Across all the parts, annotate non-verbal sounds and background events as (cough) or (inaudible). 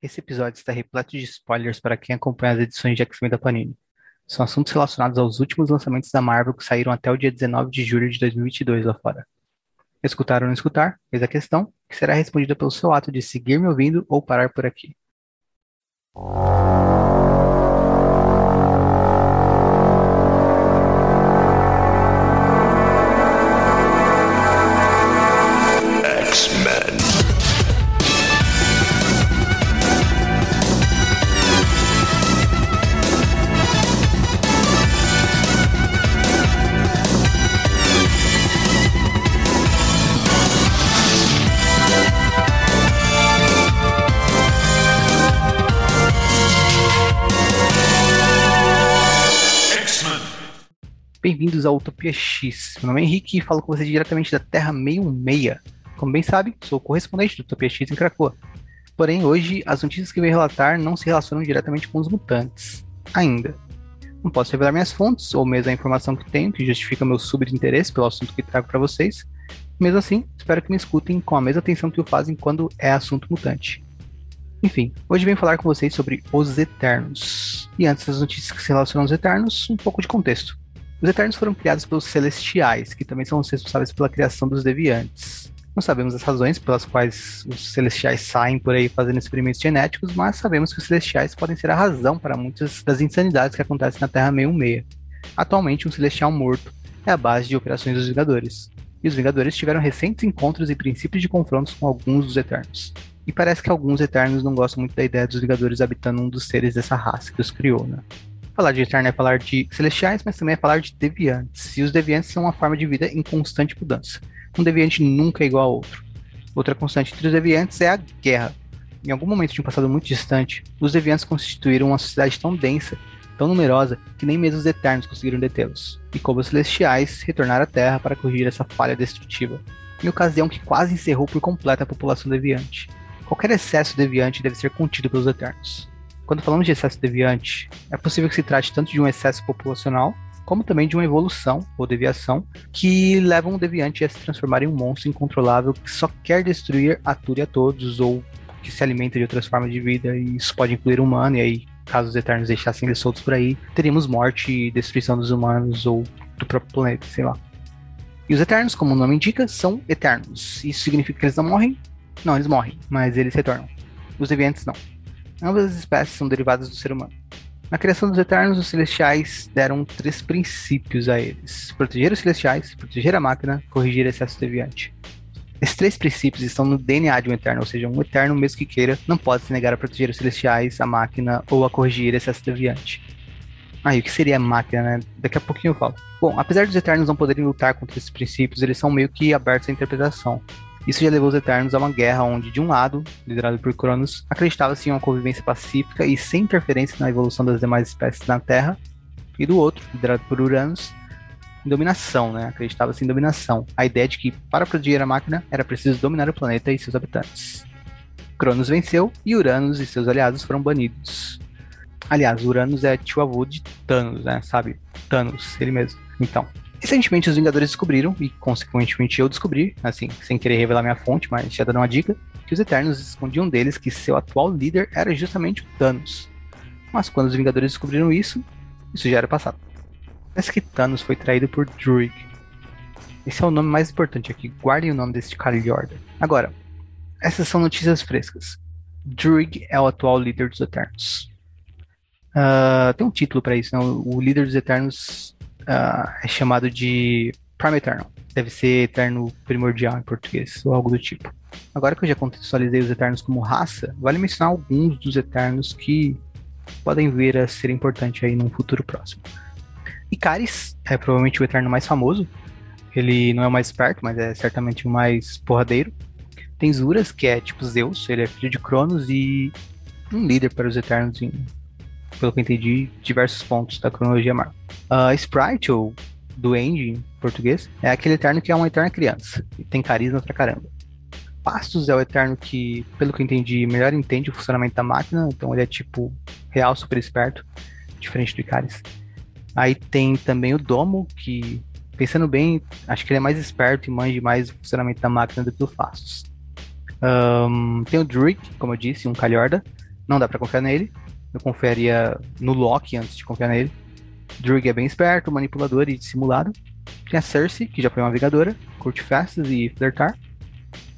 Esse episódio está repleto de spoilers para quem acompanha as edições de X-Men da Panini. São assuntos relacionados aos últimos lançamentos da Marvel que saíram até o dia 19 de julho de 2022 lá fora. Escutar ou não escutar? Eis a questão, que será respondida pelo seu ato de seguir me ouvindo ou parar por aqui. Bem-vindos ao Utopia X. Meu nome é Henrique e falo com vocês diretamente da Terra 616. Como bem sabe, sou correspondente do Utopia X em Krakoa. Porém, hoje, as notícias que venho relatar não se relacionam diretamente com os mutantes. Ainda. Não posso revelar minhas fontes, ou mesmo a informação que tenho, que justifica meu subinteresse pelo assunto que trago para vocês. Mesmo assim, espero que me escutem com a mesma atenção que o fazem quando é assunto mutante. Enfim, hoje venho falar com vocês sobre os Eternos. E antes das notícias que se relacionam aos Eternos, um pouco de contexto. Os Eternos foram criados pelos Celestiais, que também são os responsáveis pela criação dos Deviantes. Não sabemos as razões pelas quais os Celestiais saem por aí fazendo experimentos genéticos, mas sabemos que os Celestiais podem ser a razão para muitas das insanidades que acontecem na Terra 616. Atualmente, um Celestial morto é a base de operações dos Vingadores. E os Vingadores tiveram recentes encontros e princípios de confrontos com alguns dos Eternos. E parece que alguns Eternos não gostam muito da ideia dos Vingadores habitando um dos seres dessa raça que os criou, né? Falar de Eterno é falar de Celestiais, mas também é falar de Deviantes. E os Deviantes são uma forma de vida em constante mudança. Um Deviante nunca é igual ao outro. Outra constante entre os Deviantes é a guerra. Em algum momento de um passado muito distante, os Deviantes constituíram uma sociedade tão densa, tão numerosa, que nem mesmo os Eternos conseguiram detê-los. E como os Celestiais, retornaram à Terra para corrigir essa falha destrutiva. Em ocasião que quase encerrou por completo a população deviante. Qualquer excesso deviante deve ser contido pelos Eternos. Quando falamos de excesso deviante, é possível que se trate tanto de um excesso populacional, como também de uma evolução ou deviação que leva um deviante a se transformar em um monstro incontrolável que só quer destruir a tudo e a todos, ou que se alimenta de outras formas de vida, e isso pode incluir humano, e aí, caso os Eternos deixassem eles soltos por aí, teríamos morte e destruição dos humanos ou do próprio planeta, sei lá. E os Eternos, como o nome indica, são eternos. Isso significa que eles não morrem? Não, eles morrem, mas eles retornam. Os deviantes não. Ambas as espécies são derivadas do ser humano. Na criação dos Eternos, os Celestiais deram três princípios a eles: proteger os Celestiais, proteger a máquina, corrigir excesso deviante. Esses três princípios estão no DNA de um Eterno, ou seja, um Eterno, mesmo que queira, não pode se negar a proteger os Celestiais, a máquina ou a corrigir excesso deviante. Ah, e o que seria a máquina, né? Daqui a pouquinho eu falo. Bom, apesar dos Eternos não poderem lutar contra esses princípios, eles são meio que abertos à interpretação. Isso já levou os Eternos a uma guerra onde, de um lado, liderado por Cronos, acreditava-se em uma convivência pacífica e sem interferência na evolução das demais espécies na Terra, e do outro, liderado por Uranus, dominação, né? Acreditava-se em dominação. A ideia de que, para proteger a máquina, era preciso dominar o planeta e seus habitantes. Cronos venceu e Uranus e seus aliados foram banidos. Aliás, Uranus é tio-avô de Thanos, né? Sabe? Thanos, ele mesmo. Então, Recentemente os Vingadores descobriram, e consequentemente eu descobri, assim, sem querer revelar minha fonte, mas já dando uma dica, que os Eternos escondiam deles que seu atual líder era justamente o Thanos. Mas quando os Vingadores descobriram isso, isso já era passado. Parece que Thanos foi traído por Druig. Esse é o nome mais importante aqui, guardem o nome desse calhorda. Agora, essas são notícias frescas. Druig é o atual líder dos Eternos. Uh, tem um título para isso, né? O líder dos Eternos uh, é chamado de Prime Eternal. Deve ser Eterno Primordial em português, ou algo do tipo. Agora que eu já contextualizei os Eternos como raça, vale mencionar alguns dos Eternos que podem vir a ser importantes aí num futuro próximo. Icaris é provavelmente o Eterno mais famoso. Ele não é o mais esperto, mas é certamente o mais porradeiro. Tem Zuras, que é tipo Zeus, ele é filho de Cronos e um líder para os Eternos em pelo que eu entendi, diversos pontos da cronologia Marvel. Uh, Sprite, ou Duende em português, é aquele Eterno que é uma eterna criança e tem carisma pra caramba. Pastos é o Eterno que, pelo que eu entendi, melhor entende o funcionamento da máquina, então ele é tipo real, super esperto, diferente do Icaris. Aí tem também o Domo, que, pensando bem, acho que ele é mais esperto e manja mais o funcionamento da máquina do que o Fastos. Um, tem o Druid, como eu disse, um Calhorda, não dá pra confiar nele. Eu confiaria no Loki antes de confiar nele. Druig é bem esperto, manipulador e dissimulado. Tem a Cersei, que já foi uma vingadora, curte festas e flertar.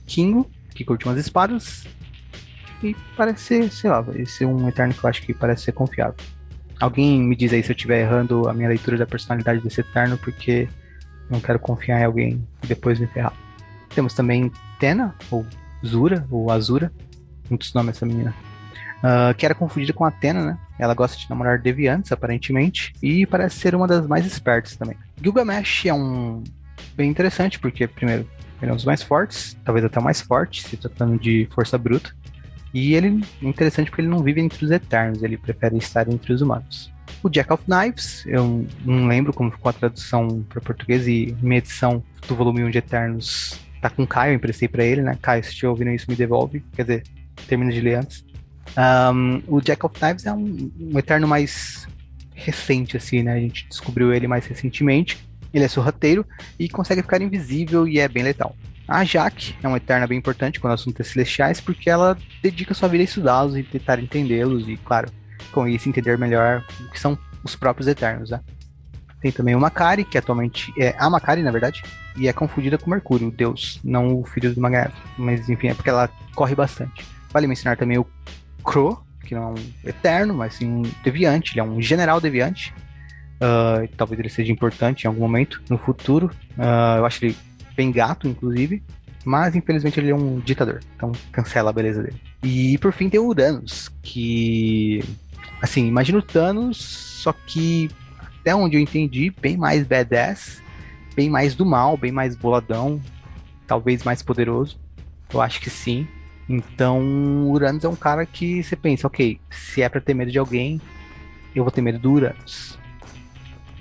Kingo, que curte umas espadas. E parece ser, sei lá, esse é um Eterno que eu acho que parece ser confiável. Alguém me diz aí se eu estiver errando a minha leitura da personalidade desse Eterno, porque não quero confiar em alguém e depois me ferrar. Temos também Tena, ou Zura, ou Azura, muitos nomes essa menina. Uh, que era confundida com Atena, né? Ela gosta de namorar deviantes, aparentemente, e parece ser uma das mais espertas também. Gilgamesh é um bem interessante, porque, primeiro, ele é um dos mais fortes, talvez até o mais forte, se tratando de força bruta. E ele é interessante porque ele não vive entre os eternos, ele prefere estar entre os humanos. O Jack of Knives, eu não lembro como ficou a tradução para português e minha edição do volume 1 de Eternos tá com Caio, eu emprestei para ele, né? Caio, se estiver ouvindo isso, me devolve. Quer dizer, termina de ler antes. Um, o Jack of Knives é um, um, Eterno mais recente, assim, né? A gente descobriu ele mais recentemente. Ele é sorrateiro e consegue ficar invisível e é bem letal. A Jaque é uma Eterna bem importante quando o assunto é celestiais, porque ela dedica sua vida a estudá-los e tentar entendê-los e, claro, com isso entender melhor o que são os próprios Eternos, né? Tem também o Macari, que atualmente é a Macari, na verdade, e é confundida com Mercúrio, o deus, não o filho do Magneto. Mas enfim, é porque ela corre bastante. Vale mencionar também o Crow, que não é um eterno, mas sim um deviante, ele é um general deviante. Uh, talvez ele seja importante em algum momento no futuro. Uh, eu acho ele bem gato, inclusive. Mas infelizmente ele é um ditador, então cancela a beleza dele. E por fim tem o Uranus, que. Assim, imagina o Thanos, só que até onde eu entendi, bem mais badass, bem mais do mal, bem mais boladão, talvez mais poderoso. Eu acho que sim. Então, Uranus é um cara que você pensa, ok, se é para ter medo de alguém, eu vou ter medo do Uranus.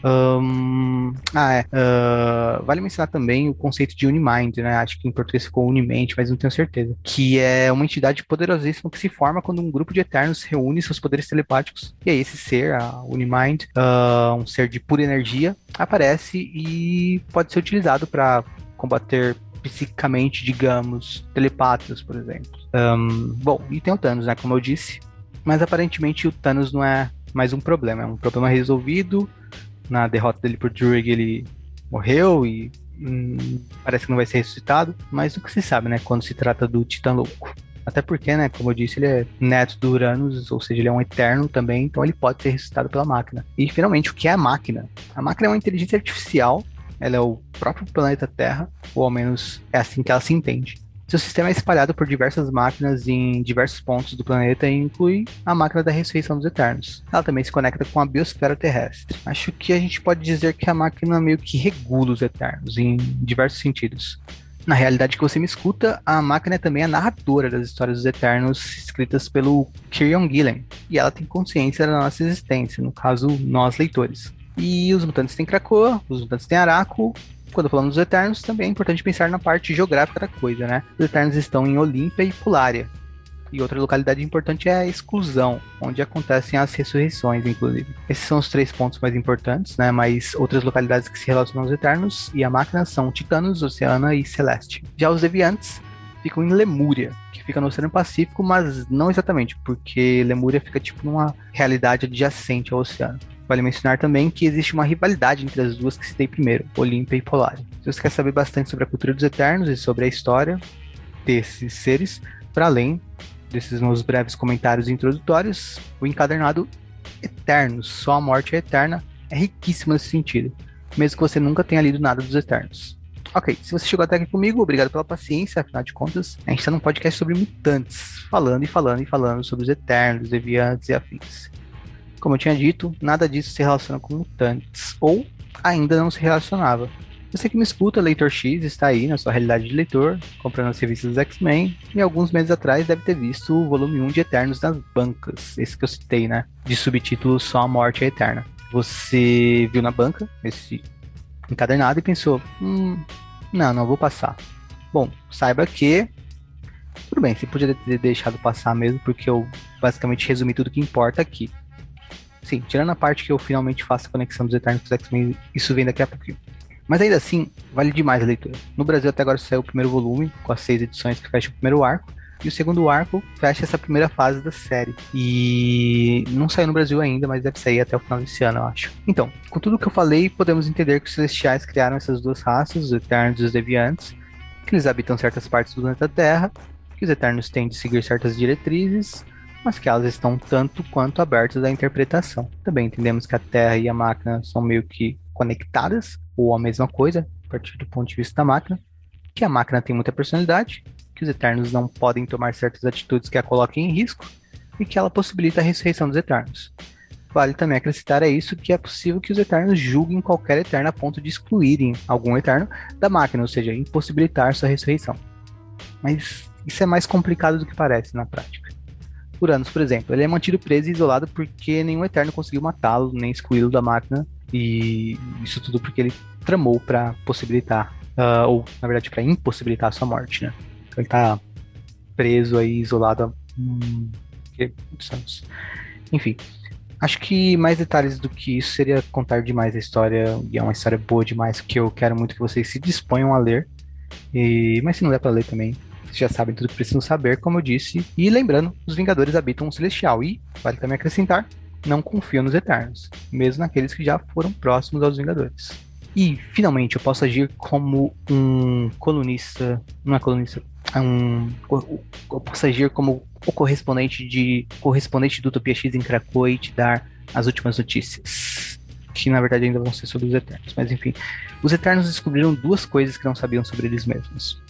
Um, ah, é. Uh, vale mencionar também o conceito de Unimind, né? Acho que em português ficou Unimente, mas não tenho certeza. Que é uma entidade poderosíssima que se forma quando um grupo de Eternos reúne seus poderes telepáticos. E aí esse ser, a Unimind, uh, um ser de pura energia, aparece e pode ser utilizado para combater psicicamente, digamos, telepatas, por exemplo. Um, bom, e tem o Thanos, né? Como eu disse. Mas aparentemente o Thanos não é mais um problema, é um problema resolvido na derrota dele por Druig ele morreu e hum, parece que não vai ser ressuscitado, mas o que se sabe, né, quando se trata do Titã Louco. Até porque, né, como eu disse, ele é neto do Uranus, ou seja, ele é um eterno também, então ele pode ser ressuscitado pela máquina. E finalmente, o que é a máquina? A máquina é uma inteligência artificial, ela é o próprio planeta Terra, ou ao menos é assim que ela se entende. Seu sistema é espalhado por diversas máquinas em diversos pontos do planeta e inclui a máquina da ressurreição dos Eternos. Ela também se conecta com a biosfera terrestre. Acho que a gente pode dizer que a máquina meio que regula os Eternos em diversos sentidos. Na realidade que você me escuta, a máquina é também a narradora das histórias dos Eternos escritas pelo Kieron Gillen, e ela tem consciência da nossa existência, no caso, nós leitores. E os mutantes têm Krakoa, os mutantes têm Araco, quando falamos dos Eternos, também é importante pensar na parte geográfica da coisa, né? Os Eternos estão em Olímpia e Pulária. E outra localidade importante é a Exclusão, onde acontecem as ressurreições, inclusive. Esses são os três pontos mais importantes, né? Mas outras localidades que se relacionam aos Eternos e a máquina são Titanos, Oceana e Celeste. Já os Deviantes ficam em Lemúria, que fica no Oceano Pacífico, mas não exatamente, porque Lemúria fica tipo numa realidade adjacente ao oceano. Vale mencionar também que existe uma rivalidade entre as duas que citei primeiro, Olímpia e Polari. Se você quer saber bastante sobre a cultura dos Eternos e sobre a história desses seres, para além desses meus breves comentários introdutórios, o encadernado Eternos, Só a Morte é Eterna, é riquíssimo nesse sentido, mesmo que você nunca tenha lido nada dos Eternos. Ok, se você chegou até aqui comigo, obrigado pela paciência, afinal de contas, a gente está num podcast sobre mutantes, falando e falando e falando sobre os Eternos, Deviantes e afins. Como eu tinha dito, nada disso se relaciona com mutantes, ou ainda não se relacionava. Você que me escuta, Leitor X, está aí na sua realidade de leitor, comprando as revistas dos X-Men, e alguns meses atrás deve ter visto o volume 1 de Eternos nas bancas, esse que eu citei, né? De subtítulo Só a Morte é Eterna. Você viu na banca esse encadernado e pensou: hum, não, não vou passar. Bom, saiba que. Tudo bem, você podia ter deixado passar mesmo, porque eu basicamente resumi tudo que importa aqui. Sim, tirando a parte que eu finalmente faço a conexão dos Eternos com os X-Men, isso vem daqui a pouquinho. Mas ainda assim, vale demais a leitura. No Brasil até agora saiu o primeiro volume, com as seis edições que fecham o primeiro arco, E o segundo arco fecha essa primeira fase da série. E não saiu no Brasil ainda, mas deve sair até o final desse ano, eu acho. Então, com tudo que eu falei, podemos entender que os Celestiais criaram essas duas raças, os Eternos e os Deviantes, que eles habitam certas partes do planeta Terra, que os Eternos têm de seguir certas diretrizes, mas que elas estão tanto quanto abertas à interpretação. Também entendemos que a Terra e a máquina são meio que conectadas, ou a mesma coisa, a partir do ponto de vista da máquina, que a máquina tem muita personalidade, que os Eternos não podem tomar certas atitudes que a coloquem em risco, e que ela possibilita a ressurreição dos Eternos. Vale também acrescentar a isso que é possível que os Eternos julguem qualquer Eterno a ponto de excluírem algum Eterno da máquina, ou seja, impossibilitar sua ressurreição. Mas isso é mais complicado do que parece na prática. Uranus, por exemplo, ele é mantido preso e isolado porque nenhum Eterno conseguiu matá-lo, nem excluí-lo da máquina, e isso tudo porque ele tramou para possibilitar, uh, ou na verdade para impossibilitar a sua morte, né? Então ele tá preso aí, isolado há muitos anos. Enfim, acho que mais detalhes do que isso seria contar demais a história, e é uma história boa demais que eu quero muito que vocês se disponham a ler. E, mas se não der para ler também, já sabem tudo que precisam saber, como eu disse. E lembrando, os Vingadores habitam um celestial. E, vale também acrescentar, não confio nos Eternos, mesmo naqueles que já foram próximos aos Vingadores. E, finalmente, eu posso agir como um colunista. Não é colunista. É um. Eu posso agir como o correspondente de correspondente do Utopia X em Krakow e te dar as últimas notícias. Que na verdade ainda vão ser sobre os Eternos. Mas enfim. Os Eternos descobriram duas coisas que não sabiam sobre eles mesmos.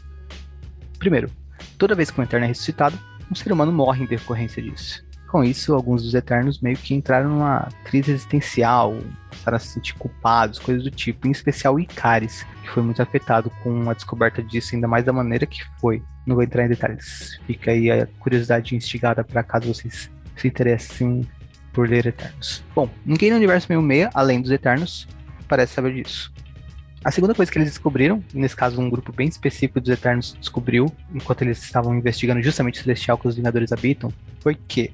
Primeiro, toda vez que um Eterno é ressuscitado, um ser humano morre em decorrência disso. Com isso, alguns dos Eternos meio que entraram numa crise existencial, passaram a se sentir culpados, coisas do tipo, em especial Icaris, que foi muito afetado com a descoberta disso, ainda mais da maneira que foi. Não vou entrar em detalhes, fica aí a curiosidade instigada para caso vocês se interessem por ler Eternos. Bom, ninguém no universo meio-meia, além dos Eternos, parece saber disso. A segunda coisa que eles descobriram, nesse caso um grupo bem específico dos Eternos descobriu, enquanto eles estavam investigando justamente o Celestial que os Vingadores habitam, foi que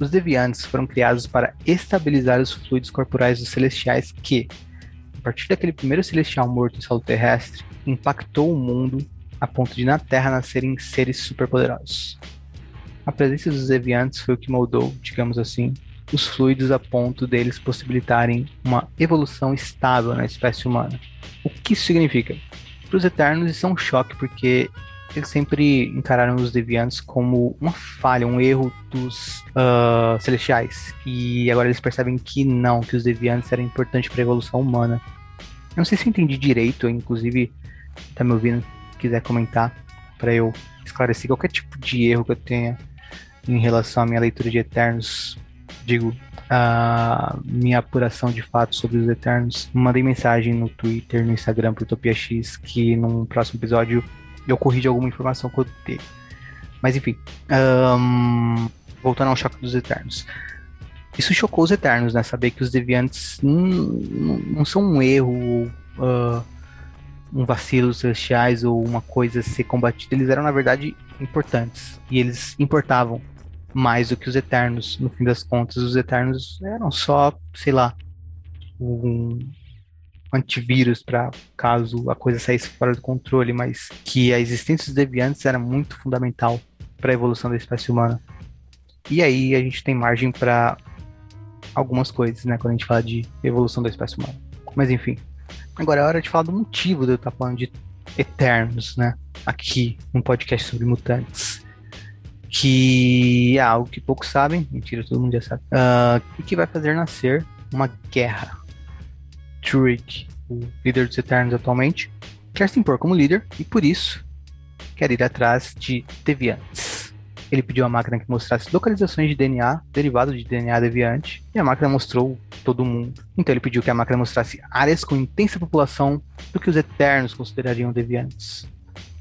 os Deviantes foram criados para estabilizar os fluidos corporais dos Celestiais que, a partir daquele primeiro Celestial morto em solo terrestre, impactou o mundo a ponto de na Terra nascerem seres superpoderosos. A presença dos Deviantes foi o que moldou, digamos assim, os fluidos a ponto deles possibilitarem uma evolução estável na espécie humana. O que isso significa? Para os Eternos isso é um choque, porque eles sempre encararam os Deviantes como uma falha, um erro dos uh, Celestiais. E agora eles percebem que não, que os Deviantes eram importantes para a evolução humana. Eu não sei se eu entendi direito, inclusive, tá me ouvindo, quiser comentar, para eu esclarecer qualquer tipo de erro que eu tenha em relação à minha leitura de Eternos digo, a minha apuração de fato sobre os Eternos, mandei mensagem no Twitter, no Instagram pro Utopia X, que num próximo episódio eu corrijo alguma informação que eu tenho. Mas enfim, um, voltando ao choque dos Eternos. Isso chocou os Eternos, né? Saber que os Deviantes não, não são um erro, uh, um vacilo celestiais ou uma coisa a ser combatida. Eles eram, na verdade, importantes. E eles importavam mais do que os Eternos. No fim das contas, os Eternos eram só, sei lá, um antivírus para caso a coisa saísse fora do controle, mas que a existência dos deviantes era muito fundamental para a evolução da espécie humana. E aí a gente tem margem para algumas coisas, né, quando a gente fala de evolução da espécie humana. Mas enfim, agora é hora de falar do motivo de eu estar falando de Eternos, né, aqui, um podcast sobre mutantes que é algo que poucos sabem, mentira, todo mundo já sabe, uh, que vai fazer nascer uma guerra. Trurik, o líder dos Eternos atualmente, quer se impor como líder e por isso quer ir atrás de deviantes. Ele pediu à máquina que mostrasse localizações de DNA derivado de DNA deviante e a máquina mostrou todo mundo. Então ele pediu que a máquina mostrasse áreas com intensa população do que os Eternos considerariam deviantes.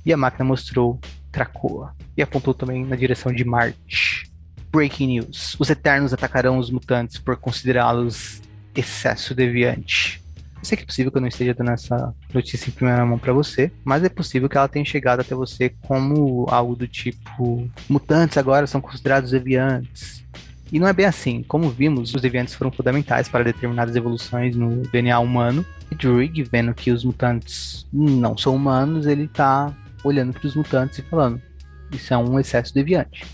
E a máquina mostrou Krakoa e apontou também na direção de Marte. Breaking news: os Eternos atacarão os mutantes por considerá-los excesso deviante. Eu sei que é possível que eu não esteja dando essa notícia em primeira mão para você, mas é possível que ela tenha chegado até você como algo do tipo: mutantes agora são considerados deviantes. E não é bem assim. Como vimos, os deviantes foram fundamentais para determinadas evoluções no DNA humano. E Druig, vendo que os mutantes não são humanos, ele tá olhando para os mutantes e falando: isso é um excesso deviante.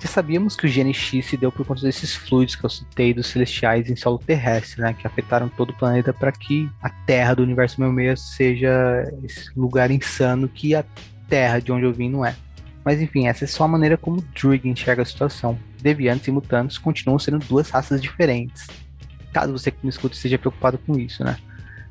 Já sabíamos que o GNX se deu por conta desses fluidos que eu citei dos celestiais em solo terrestre, né, que afetaram todo o planeta para que a Terra do universo 66 seja esse lugar insano que a Terra de onde eu vim não é. Mas enfim, essa é só a maneira como Druig enxerga a situação. Deviantes e mutantes continuam sendo duas raças diferentes. Caso você que me escute esteja preocupado com isso, né?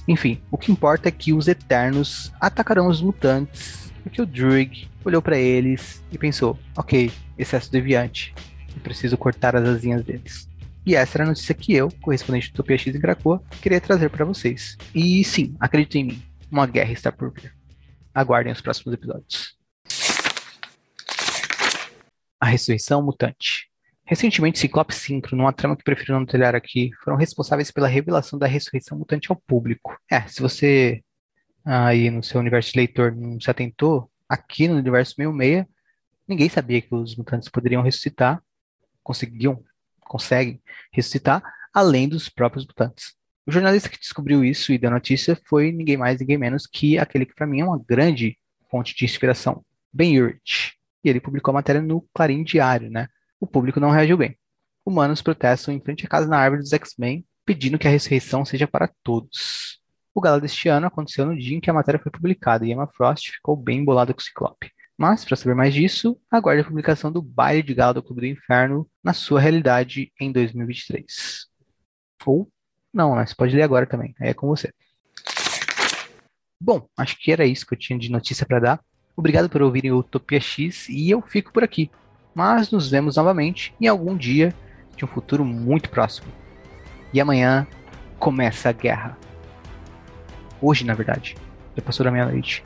Enfim, o que importa é que os Eternos atacarão os mutantes, porque o Druig olhou para eles e pensou: ok, excesso deviante, eu preciso cortar as asinhas deles. E essa era a notícia que eu, correspondente do Utopia X em Krakoa, queria trazer para vocês. E sim, acreditem em mim, uma guerra está por vir. Aguardem os próximos episódios. A Ressurreição Mutante. Recentemente, Ciclope Synchro, numa trama que prefiro não detalhar aqui, foram responsáveis pela revelação da ressurreição mutante ao público. É, se você aí no seu universo de leitor não se atentou, aqui no universo 66, ninguém sabia que os mutantes poderiam ressuscitar, conseguiam, conseguem ressuscitar, além dos próprios mutantes. O jornalista que descobriu isso e deu notícia foi ninguém mais, ninguém menos que aquele que para mim é uma grande fonte de inspiração, Ben Urich. E ele publicou a matéria no Clarim Diário, né? O público não reagiu bem. Humanos protestam em frente à casa na árvore dos X-Men, pedindo que a ressurreição seja para todos. O gala deste ano aconteceu no dia em que a matéria foi publicada e Emma Frost ficou bem bolada com o Ciclope. Mas, para saber mais disso, aguarde a publicação do baile de gala do Clube do Inferno na sua realidade em 2023. Ou não, né? Você pode ler agora também, aí é com você. Bom, acho que era isso que eu tinha de notícia para dar. Obrigado por ouvirem o Utopia X e eu fico por aqui mas nos vemos novamente em algum dia de um futuro muito próximo. E amanhã começa a guerra. Hoje, na verdade. Já passou da meia-noite.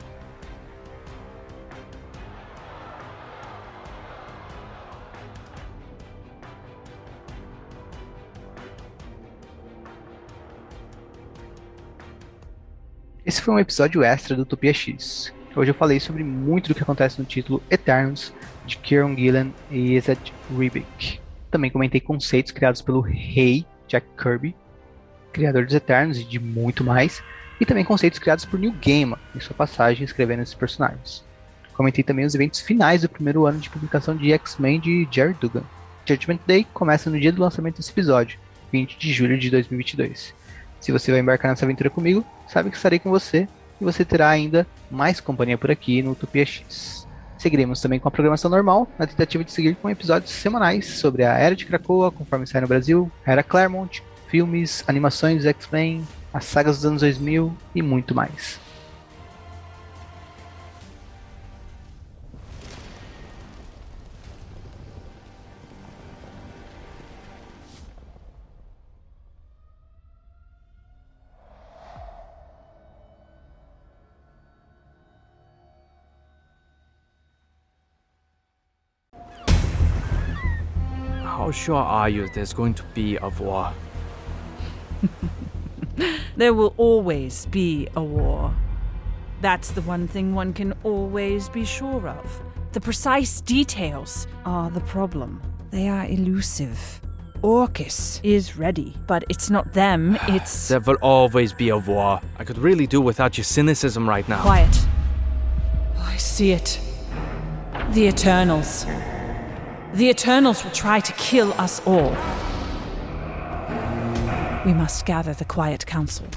Esse foi um episódio extra do Utopia X. Hoje eu falei sobre muito do que acontece no título Eternos, de Kieron Gillen e Isaac Ribic. Também comentei conceitos criados pelo rei Jack Kirby, criador dos Eternos e de muito mais, e também conceitos criados por Neil Gaiman em sua passagem escrevendo esses personagens. Comentei também os eventos finais do primeiro ano de publicação de X-Men de Jerry Dugan. Judgment Day começa no dia do lançamento desse episódio, 20 de julho de 2022. Se você vai embarcar nessa aventura comigo, sabe que estarei com você e você terá ainda mais companhia por aqui no Utopia X. Seguiremos também com a programação normal, na tentativa de seguir com episódios semanais sobre a Era de Krakoa, conforme sai no Brasil, Era Claremont, filmes, animações X-Men, as sagas dos anos 2000 e muito mais. How sure are you there's going to be a war? (laughs) There will always be a war. That's the one thing one can always be sure of. The precise details are the problem. They are elusive. Orcus is ready, but it's not them, (sighs) it's. There will always be a war. I could really do without your cynicism right now. Quiet. I see it. The Eternals. The Eternals will try to kill us all. We must gather the Quiet Council.